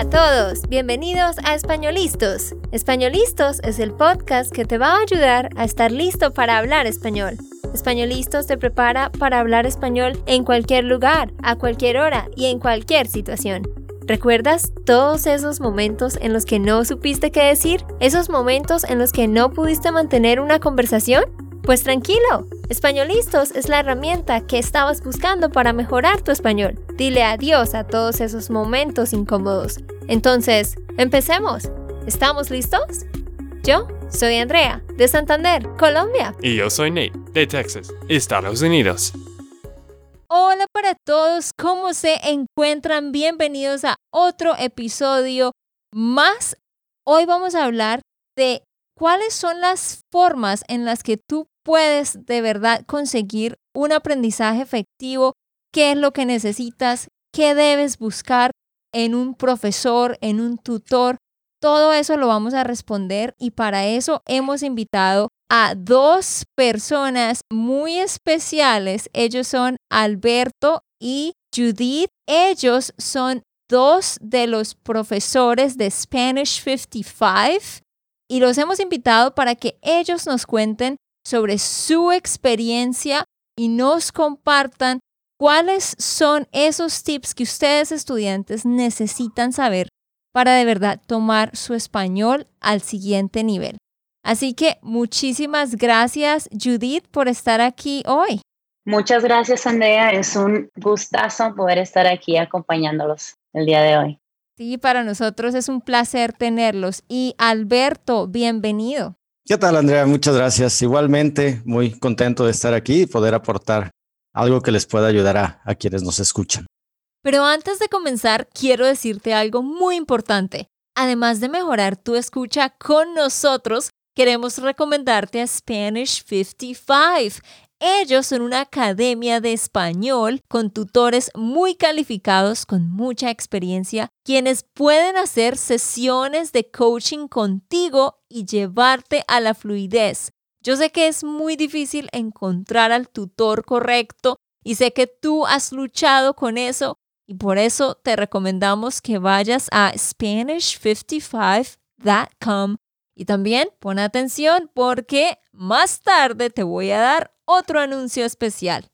A todos, bienvenidos a Españolistos. Españolistos es el podcast que te va a ayudar a estar listo para hablar español. Españolistos te prepara para hablar español en cualquier lugar, a cualquier hora y en cualquier situación. ¿Recuerdas todos esos momentos en los que no supiste qué decir? ¿Esos momentos en los que no pudiste mantener una conversación? Pues tranquilo, Españolistos es la herramienta que estabas buscando para mejorar tu español. Dile adiós a todos esos momentos incómodos. Entonces, empecemos. ¿Estamos listos? Yo soy Andrea, de Santander, Colombia. Y yo soy Nate, de Texas, Estados Unidos. Hola para todos, ¿cómo se encuentran? Bienvenidos a otro episodio más. Hoy vamos a hablar de cuáles son las formas en las que tú puedes de verdad conseguir un aprendizaje efectivo, qué es lo que necesitas, qué debes buscar en un profesor, en un tutor. Todo eso lo vamos a responder y para eso hemos invitado a dos personas muy especiales. Ellos son Alberto y Judith. Ellos son dos de los profesores de Spanish 55 y los hemos invitado para que ellos nos cuenten sobre su experiencia y nos compartan cuáles son esos tips que ustedes estudiantes necesitan saber para de verdad tomar su español al siguiente nivel. Así que muchísimas gracias Judith por estar aquí hoy. Muchas gracias Andrea, es un gustazo poder estar aquí acompañándolos el día de hoy. Sí, para nosotros es un placer tenerlos. Y Alberto, bienvenido. ¿Qué tal, Andrea? Muchas gracias. Igualmente, muy contento de estar aquí y poder aportar algo que les pueda ayudar a, a quienes nos escuchan. Pero antes de comenzar, quiero decirte algo muy importante. Además de mejorar tu escucha con nosotros, queremos recomendarte a Spanish 55. Ellos son una academia de español con tutores muy calificados con mucha experiencia, quienes pueden hacer sesiones de coaching contigo y llevarte a la fluidez. Yo sé que es muy difícil encontrar al tutor correcto y sé que tú has luchado con eso y por eso te recomendamos que vayas a Spanish55.com y también pon atención porque más tarde te voy a dar otro anuncio especial.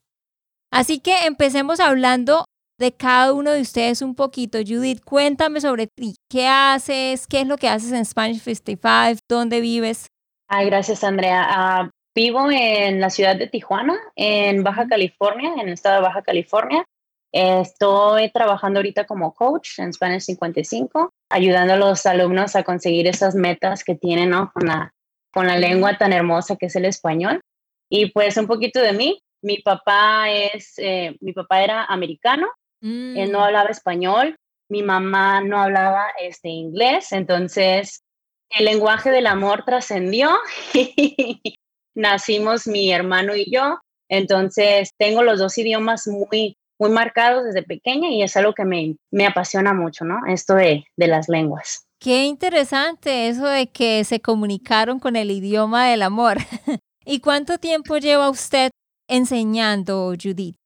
Así que empecemos hablando de cada uno de ustedes un poquito. Judith, cuéntame sobre ti. ¿Qué haces? ¿Qué es lo que haces en Spanish 55? ¿Dónde vives? Ay, gracias, Andrea. Ah, vivo en la ciudad de Tijuana, en Baja California, en el estado de Baja California. Estoy trabajando ahorita como coach en Spanish 55, ayudando a los alumnos a conseguir esas metas que tienen con, la, con la lengua tan hermosa que es el español. Y pues un poquito de mí. Mi papá es, eh, mi papá era americano, él no mm. hablaba español, mi mamá no hablaba este inglés, entonces el lenguaje del amor trascendió nacimos mi hermano y yo. Entonces tengo los dos idiomas muy, muy marcados desde pequeña y es algo que me, me apasiona mucho, ¿no? Esto de, de las lenguas. Qué interesante eso de que se comunicaron con el idioma del amor. ¿Y cuánto tiempo lleva usted enseñando, Judith?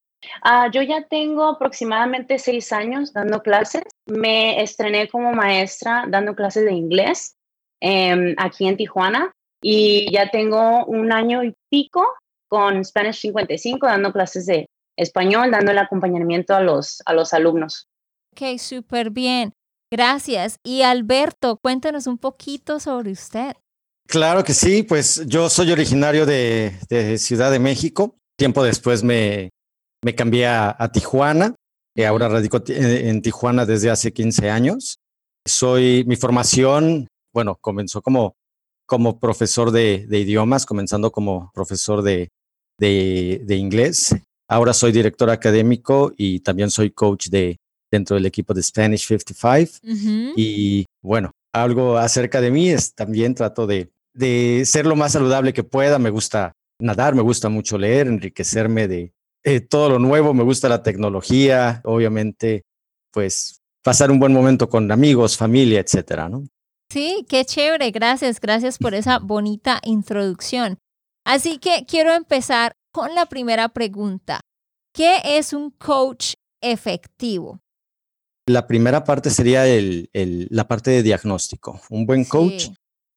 Ah, yo ya tengo aproximadamente seis años dando clases. Me estrené como maestra dando clases de inglés em, aquí en Tijuana y ya tengo un año y pico con Spanish 55 dando clases de español, dando el acompañamiento a los, a los alumnos. Ok, súper bien. Gracias. Y Alberto, cuéntanos un poquito sobre usted. Claro que sí, pues yo soy originario de, Ciudad de México. Tiempo después me, me cambié a, Tijuana y ahora radico en Tijuana desde hace 15 años. Soy, mi formación, bueno, comenzó como, como profesor de, idiomas, comenzando como profesor de, de, inglés. Ahora soy director académico y también soy coach de, dentro del equipo de Spanish 55. Y bueno, algo acerca de mí es también trato de, de ser lo más saludable que pueda. Me gusta nadar, me gusta mucho leer, enriquecerme de eh, todo lo nuevo, me gusta la tecnología, obviamente, pues pasar un buen momento con amigos, familia, etcétera, ¿no? Sí, qué chévere, gracias, gracias por esa bonita introducción. Así que quiero empezar con la primera pregunta. ¿Qué es un coach efectivo? La primera parte sería el, la parte de diagnóstico. Un buen coach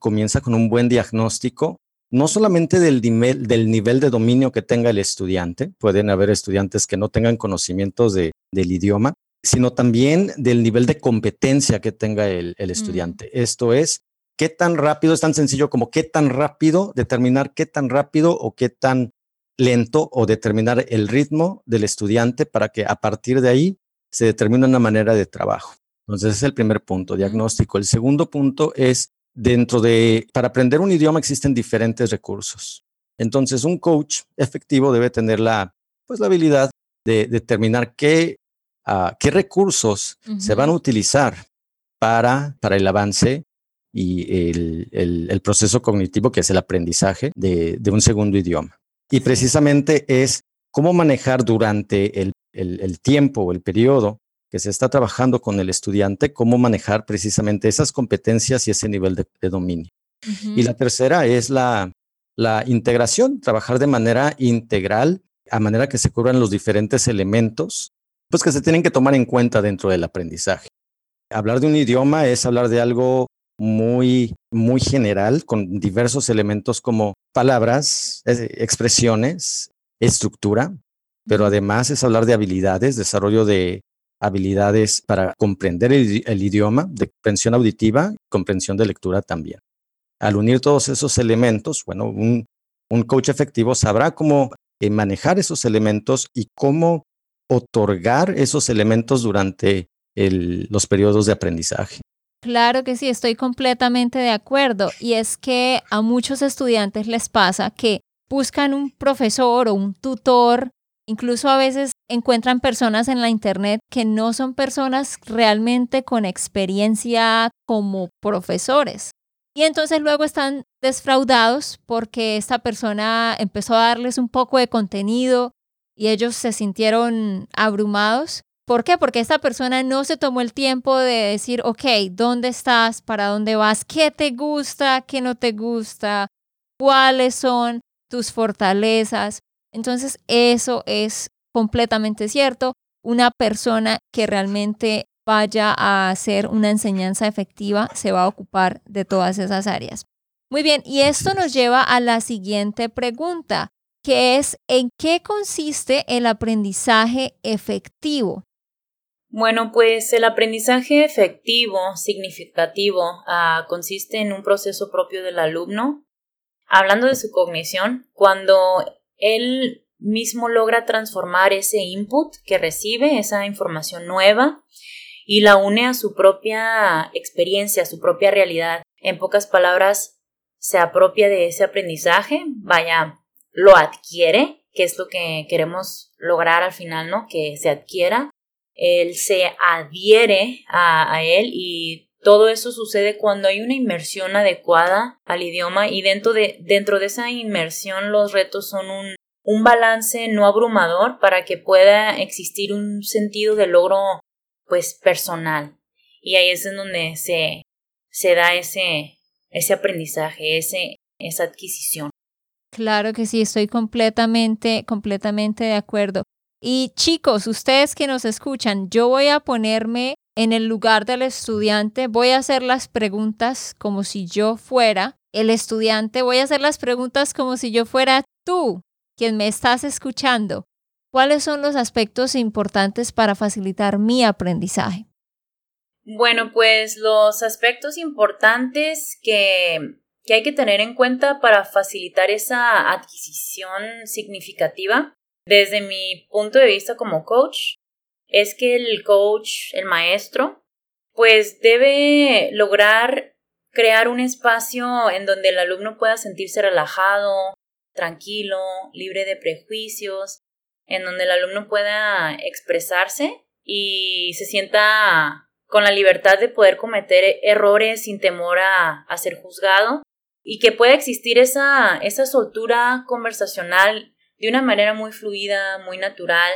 comienza con un buen diagnóstico, no solamente del nivel, del nivel de dominio que tenga el estudiante, pueden haber estudiantes que no tengan conocimientos de, del idioma, sino también del nivel de competencia que tenga el, el mm. estudiante. Esto es, qué tan rápido, es tan sencillo como qué tan rápido, determinar qué tan rápido o qué tan lento o determinar el ritmo del estudiante para que a partir de ahí se determine una manera de trabajo. Entonces, ese es el primer punto, diagnóstico. El segundo punto es, dentro de, para aprender un idioma existen diferentes recursos. Entonces, un coach efectivo debe tener la, pues, la habilidad de determinar qué, uh, qué recursos se van a utilizar para, para el avance y el, el, el, proceso cognitivo, que es el aprendizaje de, de un segundo idioma. Y precisamente es cómo manejar durante el, el tiempo o el periodo que se está trabajando con el estudiante, cómo manejar precisamente esas competencias y ese nivel de, de dominio. Y la tercera es la, la integración, trabajar de manera integral, a manera que se cubran los diferentes elementos, pues que se tienen que tomar en cuenta dentro del aprendizaje. Hablar de un idioma es hablar de algo muy, muy general, con diversos elementos como palabras, expresiones, estructura, pero además es hablar de habilidades, desarrollo de habilidades para comprender el, idioma, de comprensión auditiva, comprensión de lectura también. Al unir todos esos elementos, bueno, un, un coach efectivo sabrá cómo eh, manejar esos elementos y cómo otorgar esos elementos durante los periodos de aprendizaje. Claro que sí, estoy completamente de acuerdo. Y es que a muchos estudiantes les pasa que buscan un profesor o un tutor, incluso a veces encuentran personas en la internet que no son personas realmente con experiencia como profesores. Y entonces luego están desfraudados porque esta persona empezó a darles un poco de contenido y ellos se sintieron abrumados ¿Por qué? Porque esta persona no se tomó el tiempo de decir, ok, ¿dónde estás? ¿Para dónde vas? ¿Qué te gusta? ¿Qué no te gusta? ¿Cuáles son tus fortalezas? Entonces, eso es completamente cierto. Una persona que realmente vaya a hacer una enseñanza efectiva se va a ocupar de todas esas áreas. Muy bien, y esto nos lleva a la siguiente pregunta, que es ¿en qué consiste el aprendizaje efectivo? Bueno, pues el aprendizaje efectivo, significativo, ah, consiste en un proceso propio del alumno, hablando de su cognición, cuando él mismo logra transformar ese input que recibe, esa información nueva, y la une a su propia experiencia, a su propia realidad. En pocas palabras, se apropia de ese aprendizaje, vaya, lo adquiere, que es lo que queremos lograr al final, ¿no? Que se adquiera él se adhiere a, él y todo eso sucede cuando hay una inmersión adecuada al idioma y dentro de, dentro de esa inmersión los retos son un, un balance no abrumador para que pueda existir un sentido de logro pues personal. Y ahí es en donde se, se da ese, ese aprendizaje, ese, esa adquisición. Claro que sí, estoy completamente, completamente de acuerdo. Y chicos, ustedes que nos escuchan, yo voy a ponerme en el lugar del estudiante, voy a hacer las preguntas como si yo fuera el estudiante, voy a hacer las preguntas como si yo fuera tú, me estás escuchando. ¿Cuáles son los aspectos importantes para facilitar mi aprendizaje? Bueno, pues los aspectos importantes que, que hay que tener en cuenta para facilitar esa adquisición significativa desde mi punto de vista como coach, es que el coach, el maestro, pues debe lograr crear un espacio en donde el alumno pueda sentirse relajado, tranquilo, libre de prejuicios, en donde el alumno pueda expresarse y se sienta con la libertad de poder cometer errores sin temor a, ser juzgado y que pueda existir esa, esa soltura conversacional de una manera muy fluida, muy natural,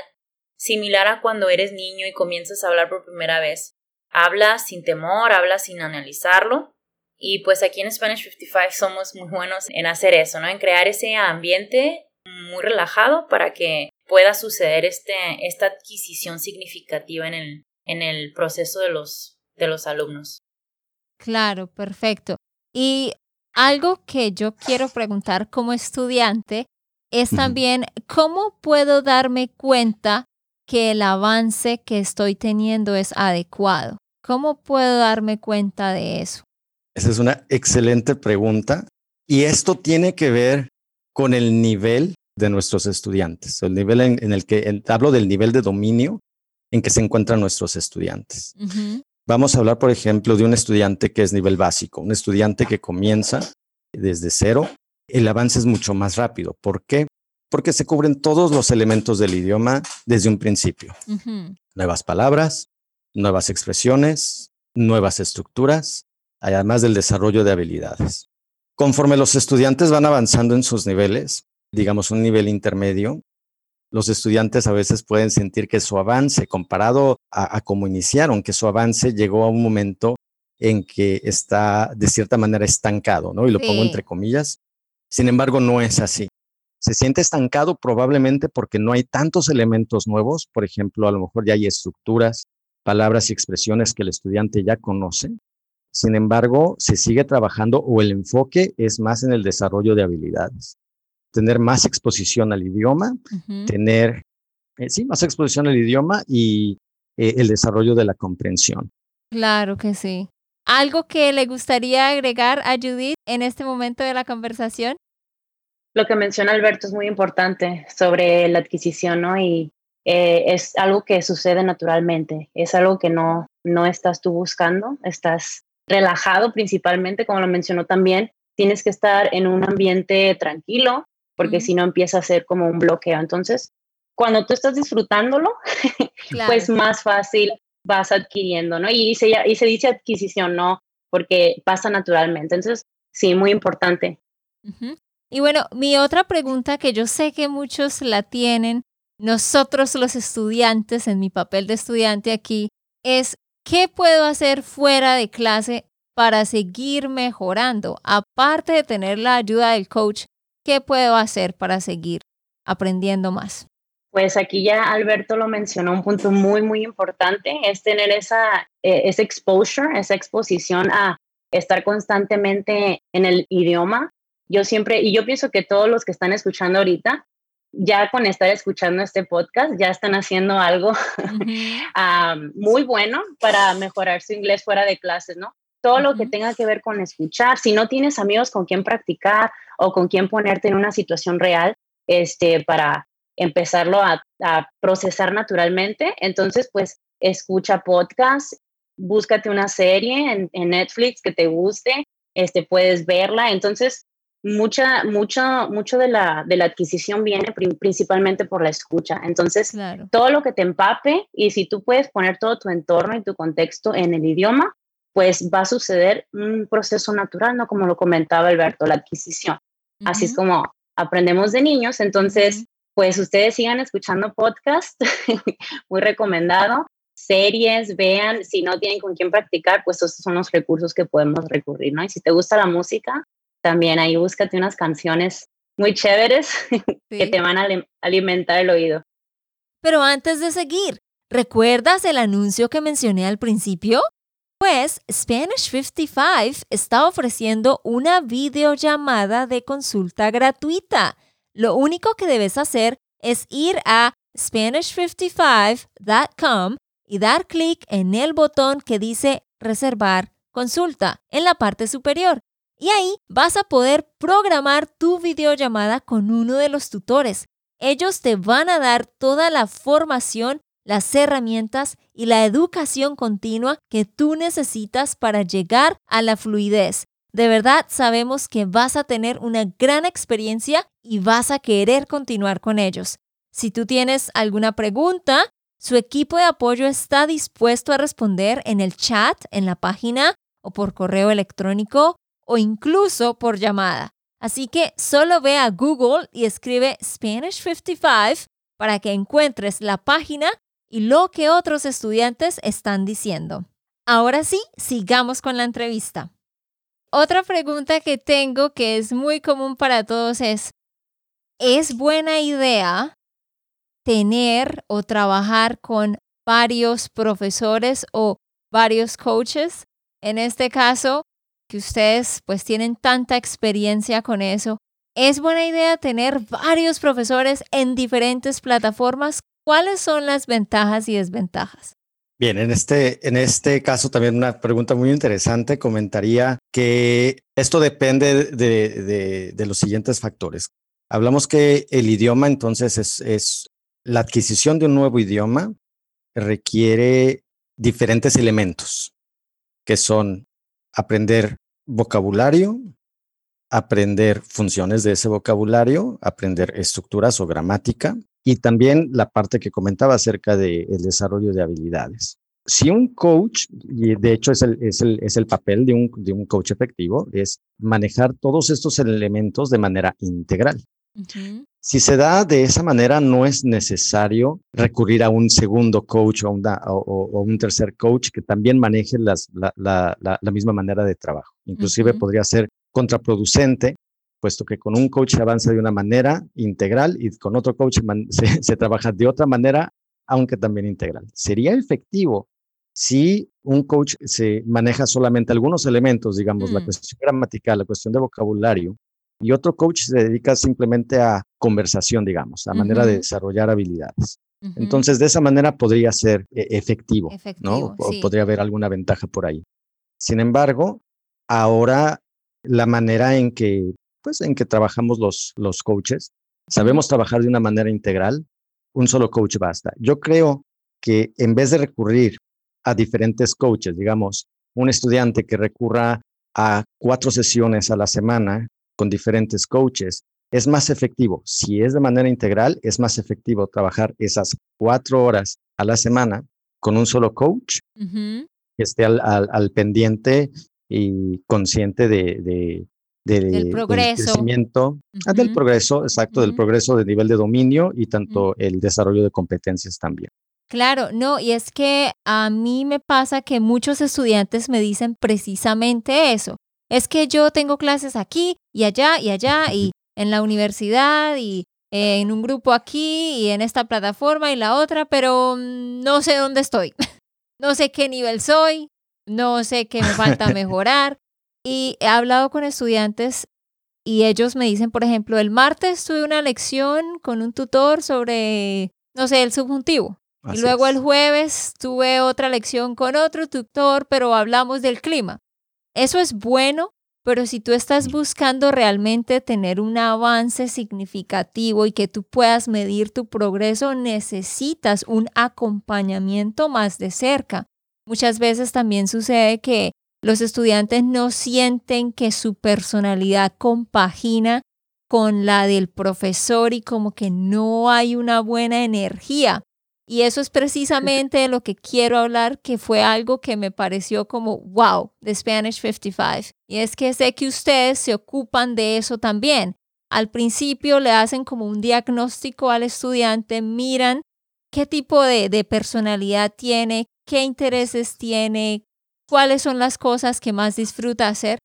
similar a cuando eres niño y comienzas a hablar por primera vez. Habla sin temor, habla sin analizarlo. Y pues aquí en Spanish 55 somos muy buenos en hacer eso, ¿no? En crear ese ambiente muy relajado para que pueda suceder este, esta adquisición significativa en el, en el proceso de los, de los alumnos. Claro, perfecto. Y algo que yo quiero preguntar como estudiante es también cómo puedo darme cuenta que el avance que estoy teniendo es adecuado. ¿Cómo puedo darme cuenta de eso? Esa es una excelente pregunta y esto tiene que ver con el nivel de nuestros estudiantes, el nivel en, el que hablo del nivel de dominio en que se encuentran nuestros estudiantes. Vamos a hablar, por ejemplo, de un estudiante que es nivel básico, un estudiante que comienza desde cero. El avance es mucho más rápido. ¿Por qué? Porque se cubren todos los elementos del idioma desde un principio. Nuevas palabras, nuevas expresiones, nuevas estructuras, además del desarrollo de habilidades. Conforme los estudiantes van avanzando en sus niveles, digamos un nivel intermedio, los estudiantes a veces pueden sentir que su avance, comparado a, cómo iniciaron, que su avance llegó a un momento en que está de cierta manera estancado, ¿no? Y lo pongo entre comillas. Sin embargo, no es así. Se siente estancado probablemente porque no hay tantos elementos nuevos. Por ejemplo, a lo mejor ya hay estructuras, palabras y expresiones que el estudiante ya conoce. Sin embargo, se sigue trabajando o el enfoque es más en el desarrollo de habilidades tener más exposición al idioma, tener, eh, sí, más exposición al idioma y eh, el desarrollo de la comprensión. Claro que sí. ¿Algo que le gustaría agregar a Judith en este momento de la conversación? Lo que menciona Alberto es muy importante sobre la adquisición, ¿no? Y eh, es algo que sucede naturalmente, es algo que no, no estás tú buscando, estás relajado principalmente, como lo mencionó también, tienes que estar en un ambiente tranquilo, porque si no empieza a ser como un bloqueo. Entonces, cuando tú estás disfrutándolo, pues más fácil vas adquiriendo, ¿no? Y se, y se dice adquisición, ¿no? Porque pasa naturalmente. Entonces, sí, muy importante. Y bueno, mi otra pregunta que yo sé que muchos la tienen, nosotros los estudiantes, en mi papel de estudiante aquí, es ¿qué puedo hacer fuera de clase para seguir mejorando? Aparte de tener la ayuda del coach, ¿Qué puedo hacer para seguir aprendiendo más? Pues aquí ya Alberto lo mencionó, un punto muy, muy importante es tener esa, eh, exposure, esa exposición a estar constantemente en el idioma. Yo siempre, y yo pienso que todos los que están escuchando ahorita, ya con estar escuchando este podcast, ya están haciendo algo muy bueno para mejorar su inglés fuera de clases, ¿no? todo lo que tenga que ver con escuchar. Si no tienes amigos con quien practicar o con quien ponerte en una situación real, este, para empezarlo a, procesar naturalmente, entonces pues escucha podcast, búscate una serie en, Netflix que te guste, este, puedes verla. Entonces, mucha, mucho, mucho de la, de la adquisición viene principalmente por la escucha. Entonces, todo lo que te empape y si tú puedes poner todo tu entorno y tu contexto en el idioma, pues va a suceder un proceso natural, ¿no? Como lo comentaba Alberto, la adquisición. Así es como aprendemos de niños. Entonces, pues ustedes sigan escuchando podcast, muy recomendado. Series, vean, si no tienen con quién practicar, pues esos son los recursos que podemos recurrir, ¿no? Y si te gusta la música, también ahí búscate unas canciones muy chéveres que te van a alimentar el oído. Pero antes de seguir, ¿recuerdas el anuncio que mencioné al principio? Pues Spanish 55 está ofreciendo una videollamada de consulta gratuita. Lo único que debes hacer es ir a spanish55.com y dar clic en el botón que dice reservar consulta en la parte superior. Y ahí vas a poder programar tu videollamada con uno de los tutores. Ellos te van a dar toda la formación las herramientas y la educación continua que tú necesitas para llegar a la fluidez. De verdad sabemos que vas a tener una gran experiencia y vas a querer continuar con ellos. Si tú tienes alguna pregunta, su equipo de apoyo está dispuesto a responder en el chat, en la página o por correo electrónico o incluso por llamada. Así que solo ve a Google y escribe Spanish 55 para que encuentres la página y lo que otros estudiantes están diciendo. Ahora sí, sigamos con la entrevista. Otra pregunta que tengo que es muy común para todos es, ¿es buena idea tener o trabajar con varios profesores o varios coaches. En este caso, que ustedes pues tienen tanta experiencia con eso, es buena idea tener varios profesores en diferentes plataformas. ¿Cuáles son las ventajas y desventajas? Bien, en este, en este caso también una pregunta muy interesante. Comentaría que esto depende de, de, los siguientes factores. Hablamos que el idioma entonces es, es la adquisición de un nuevo idioma requiere diferentes elementos, que son aprender vocabulario, aprender funciones de ese vocabulario, aprender estructuras o gramática, y también la parte que comentaba acerca del desarrollo de habilidades. Si un coach, y de hecho es el, es el, es el papel de un, de un coach efectivo, es manejar todos estos elementos de manera integral. Si se da de esa manera, no es necesario recurrir a un segundo coach o, o, un tercer coach que también maneje las, la, la, la, misma manera de trabajo. Inclusive podría ser contraproducente puesto que con un coach se avanza de una manera integral y con otro coach se, trabaja de otra manera, aunque también integral. Sería efectivo si un coach se maneja solamente algunos elementos, digamos, la mm. cuestión gramatical, la cuestión de vocabulario, y otro coach se dedica simplemente a conversación, digamos, a manera de desarrollar habilidades. Entonces, de esa manera podría ser eh, efectivo, ¿no? O podría haber alguna ventaja por ahí. Sin embargo, ahora la manera en que pues, en que trabajamos los, los coaches. Sabemos trabajar de una manera integral. Un solo coach basta. Yo creo que en vez de recurrir a diferentes coaches, digamos, un estudiante que recurra a cuatro sesiones a la semana con diferentes coaches, es más efectivo. Si es de manera integral, es más efectivo trabajar esas cuatro horas a la semana con un solo coach que esté al, al, pendiente y consciente de, del progreso. Del crecimiento, ah, del progreso, exacto, del progreso de nivel de dominio y tanto el desarrollo de competencias también. Claro, no, y es que a mí me pasa que muchos estudiantes me dicen precisamente eso. Es que yo tengo clases aquí y allá y allá y en la universidad y en un grupo aquí y en esta plataforma y la otra, pero mm, no sé dónde estoy. No sé qué nivel soy, no sé qué me falta mejorar. Y he hablado con estudiantes y ellos me dicen, por ejemplo, el martes tuve una lección con un tutor sobre, no sé, el subjuntivo. y luego el jueves tuve otra lección con otro tutor, pero hablamos del clima. Eso es bueno, pero si tú estás buscando realmente tener un avance significativo y que tú puedas medir tu progreso, necesitas un acompañamiento más de cerca. Muchas veces también sucede que los estudiantes no sienten que su personalidad compagina con la del profesor y como que no hay una buena energía. Y eso es precisamente de lo que quiero hablar, que fue algo que me pareció como, wow, de Spanish 55. Y es que sé que ustedes se ocupan de eso también. Al principio le hacen como un diagnóstico al estudiante, miran qué tipo de, de personalidad tiene, qué intereses tiene, cuáles son las cosas que más disfruta hacer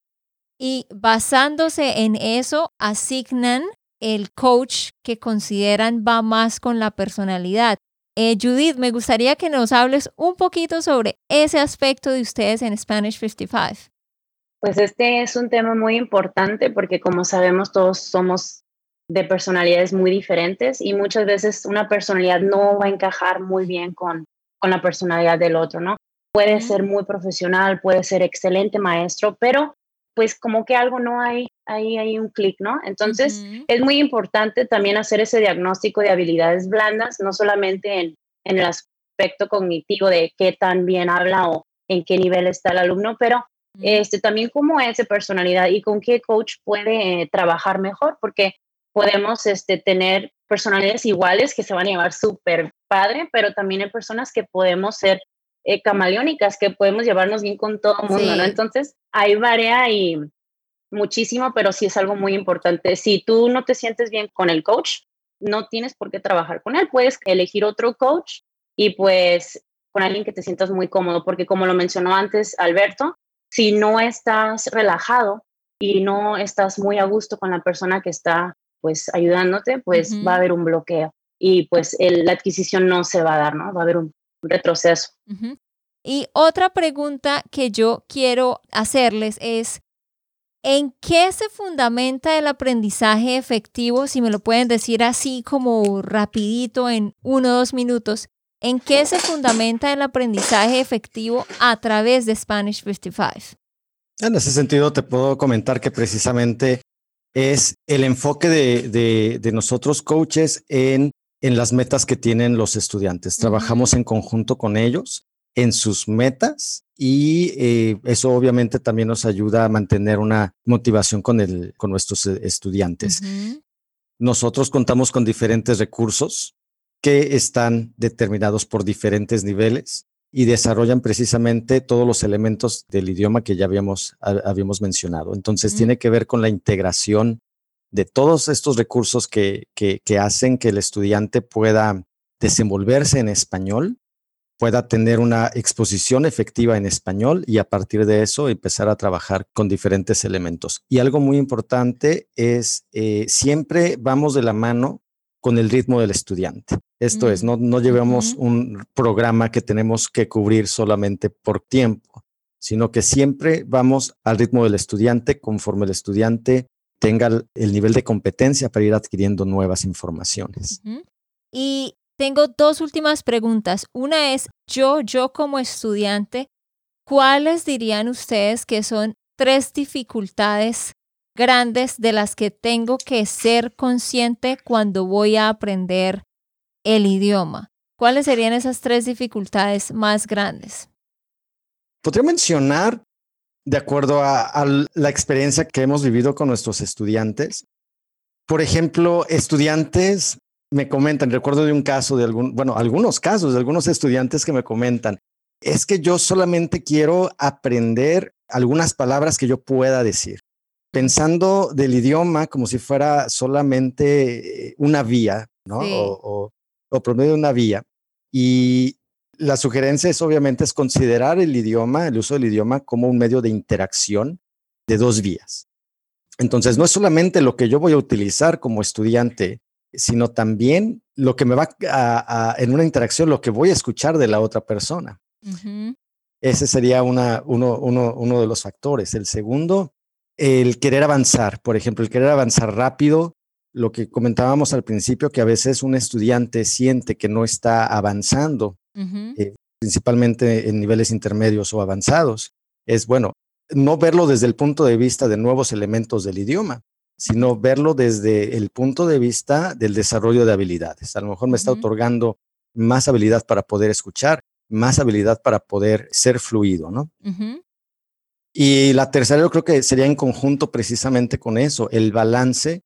y basándose en eso asignan el coach que consideran va más con la personalidad. Eh, Judith, me gustaría que nos hables un poquito sobre ese aspecto de ustedes en Spanish 55. Pues este es un tema muy importante porque como sabemos todos somos de personalidades muy diferentes y muchas veces una personalidad no va a encajar muy bien con, con la personalidad del otro, ¿no? puede ser muy profesional, puede ser excelente maestro, pero pues como que algo no hay, ahí hay un clic, ¿no? Entonces es muy importante también hacer ese diagnóstico de habilidades blandas, no solamente en, en el aspecto cognitivo de qué tan bien habla o en qué nivel está el alumno, pero este, también cómo es de personalidad y con qué coach puede eh, trabajar mejor, porque podemos este, tener personalidades iguales que se van a llevar súper padre, pero también hay personas que podemos ser eh, camaleónicas que podemos llevarnos bien con todo el mundo, ¿no? Entonces, hay varía y muchísimo, pero sí es algo muy importante. Si tú no te sientes bien con el coach, no tienes por qué trabajar con él. Puedes elegir otro coach y pues con alguien que te sientas muy cómodo, porque como lo mencionó antes Alberto, si no estás relajado y no estás muy a gusto con la persona que está pues ayudándote, pues va a haber un bloqueo y pues la adquisición no se va a dar, ¿no? Va a haber un retroceso. Y otra pregunta que yo quiero hacerles es, ¿en qué se fundamenta el aprendizaje efectivo? Si me lo pueden decir así como rapidito en uno o dos minutos. ¿En qué se fundamenta el aprendizaje efectivo a través de Spanish 55? En ese sentido, te puedo comentar que precisamente es el enfoque de, nosotros coaches en, en, las metas que tienen los estudiantes. Trabajamos en conjunto con ellos en sus metas y eh, eso obviamente también nos ayuda a mantener una motivación con, el, con nuestros eh, estudiantes. Nosotros contamos con diferentes recursos que están determinados por diferentes niveles y desarrollan precisamente todos los elementos del idioma que ya habíamos, habíamos mencionado. Entonces, tiene que ver con la integración de todos estos recursos que, que, que, hacen que el estudiante pueda desenvolverse en español, pueda tener una exposición efectiva en español y a partir de eso empezar a trabajar con diferentes elementos. Y algo muy importante es, eh, siempre vamos de la mano con el ritmo del estudiante. Esto es, mm, no, no llevemos un programa que tenemos que cubrir solamente por tiempo, sino que siempre vamos al ritmo del estudiante conforme el estudiante tenga el nivel de competencia para ir adquiriendo nuevas informaciones. Y tengo dos últimas preguntas. Una es, yo, yo como estudiante, ¿cuáles dirían ustedes que son tres dificultades grandes de las que tengo que ser consciente cuando voy a aprender el idioma. ¿Cuáles serían esas tres dificultades más grandes? Podría mencionar, de acuerdo a, la experiencia que hemos vivido con nuestros estudiantes, por ejemplo, estudiantes me comentan, recuerdo de un caso de algún, bueno, algunos casos de algunos estudiantes que me comentan, es que yo solamente quiero aprender algunas palabras que yo pueda decir pensando del idioma como si fuera solamente una vía, ¿no? O, o, promedio de una vía. Y la sugerencia es obviamente es considerar el idioma, el uso del idioma como un medio de interacción de dos vías. Entonces, no es solamente lo que yo voy a utilizar como estudiante, sino también lo que me va a, en una interacción, lo que voy a escuchar de la otra persona. Ese sería una, uno, uno, uno de los factores. El segundo el querer avanzar, por ejemplo, el querer avanzar rápido, lo que comentábamos al principio, que a veces un estudiante siente que no está avanzando, eh, principalmente en niveles intermedios o avanzados, es bueno, no verlo desde el punto de vista de nuevos elementos del idioma, sino verlo desde el punto de vista del desarrollo de habilidades. A lo mejor me está otorgando más habilidad para poder escuchar, más habilidad para poder ser fluido, ¿no? Y la tercera yo creo que sería en conjunto precisamente con eso, el balance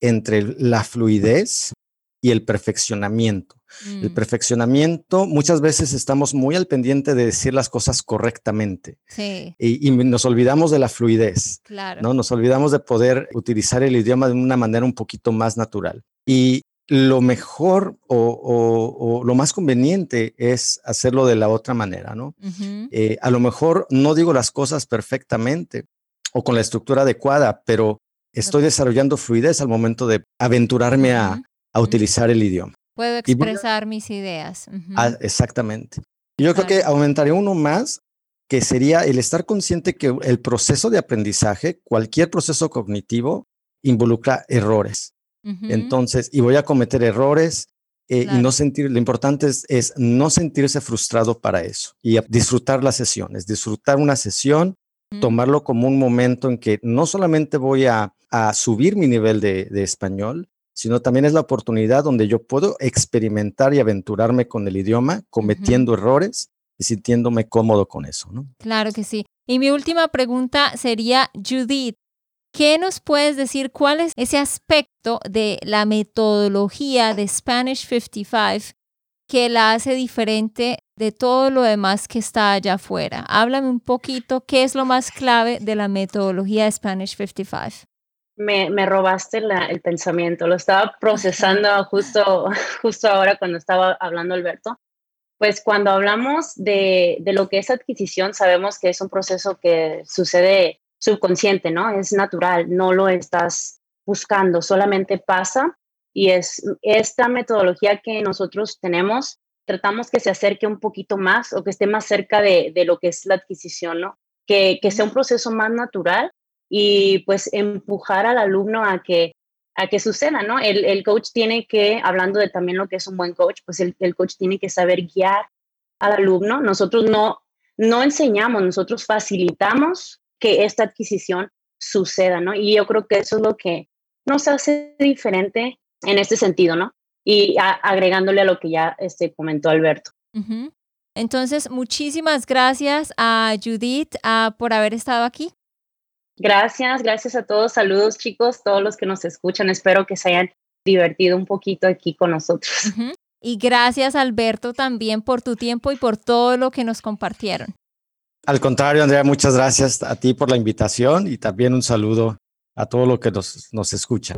entre la fluidez y el perfeccionamiento. El mm. perfeccionamiento, muchas veces estamos muy al pendiente de decir las cosas correctamente. Sí. Y, nos olvidamos de la fluidez. Claro. ¿no? Nos olvidamos de poder utilizar el idioma de una manera un poquito más natural. Y lo mejor o, lo más conveniente es hacerlo de la otra manera, ¿no? Eh, a lo mejor no digo las cosas perfectamente o con la estructura adecuada, pero estoy desarrollando fluidez al momento de aventurarme a, utilizar el idioma. Puedo expresar mis ideas. Ah, exactamente. Yo creo que aumentaría uno más, que sería el estar consciente que el proceso de aprendizaje, cualquier proceso cognitivo, involucra errores. Entonces, y voy a cometer errores eh, y no sentir, lo importante es, no sentirse frustrado para eso y disfrutar las sesiones, disfrutar una sesión, tomarlo como un momento en que no solamente voy a, subir mi nivel de, español, sino también es la oportunidad donde yo puedo experimentar y aventurarme con el idioma, cometiendo errores y sintiéndome cómodo con eso, ¿no? Claro que sí. Y mi última pregunta sería, Judith, ¿Qué nos puedes decir? ¿Cuál es ese aspecto de la metodología de Spanish 55 que la hace diferente de todo lo demás que está allá afuera? Háblame un poquito, ¿qué es lo más clave de la metodología de Spanish 55? Me, me robaste el pensamiento, lo estaba procesando justo, justo ahora cuando estaba hablando Alberto. Pues cuando hablamos de, de lo que es adquisición, sabemos que es un proceso que sucede subconsciente, ¿no? Es natural, no lo estás buscando, solamente pasa y es esta metodología que nosotros tenemos tratamos que se acerque un poquito más o que esté más cerca de, de lo que es la adquisición, ¿no? Que, que, sea un proceso más natural y pues empujar al alumno a que, a que suceda, ¿no? El, el coach tiene que, hablando de también lo que es un buen coach, pues el, el coach tiene que saber guiar al alumno. Nosotros no, no enseñamos, nosotros facilitamos que esta adquisición suceda, ¿no? Y yo creo que eso es lo que nos hace diferente en este sentido, ¿no? Y agregándole a lo que ya este, comentó Alberto. Entonces, muchísimas gracias a Judith por haber estado aquí. Gracias, gracias a todos. Saludos chicos, todos los que nos escuchan. Espero que se hayan divertido un poquito aquí con nosotros. Y gracias Alberto también por tu tiempo y por todo lo que nos compartieron. Al contrario, Andrea, muchas gracias a ti por la invitación y también un saludo a todo lo que nos, nos escucha.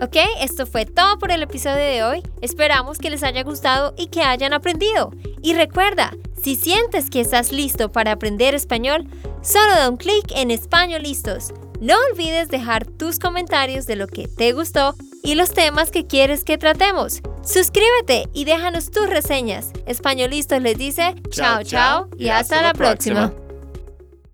Ok, esto fue todo por el episodio de hoy. Esperamos que les haya gustado y que hayan aprendido. Y recuerda, si sientes que estás listo para aprender español, solo da un clic en Español Listos. No olvides dejar tus comentarios de lo que te gustó y los temas que quieres que tratemos. Suscríbete y déjanos tus reseñas. Españolistas les dice chao chao y hasta, la próxima.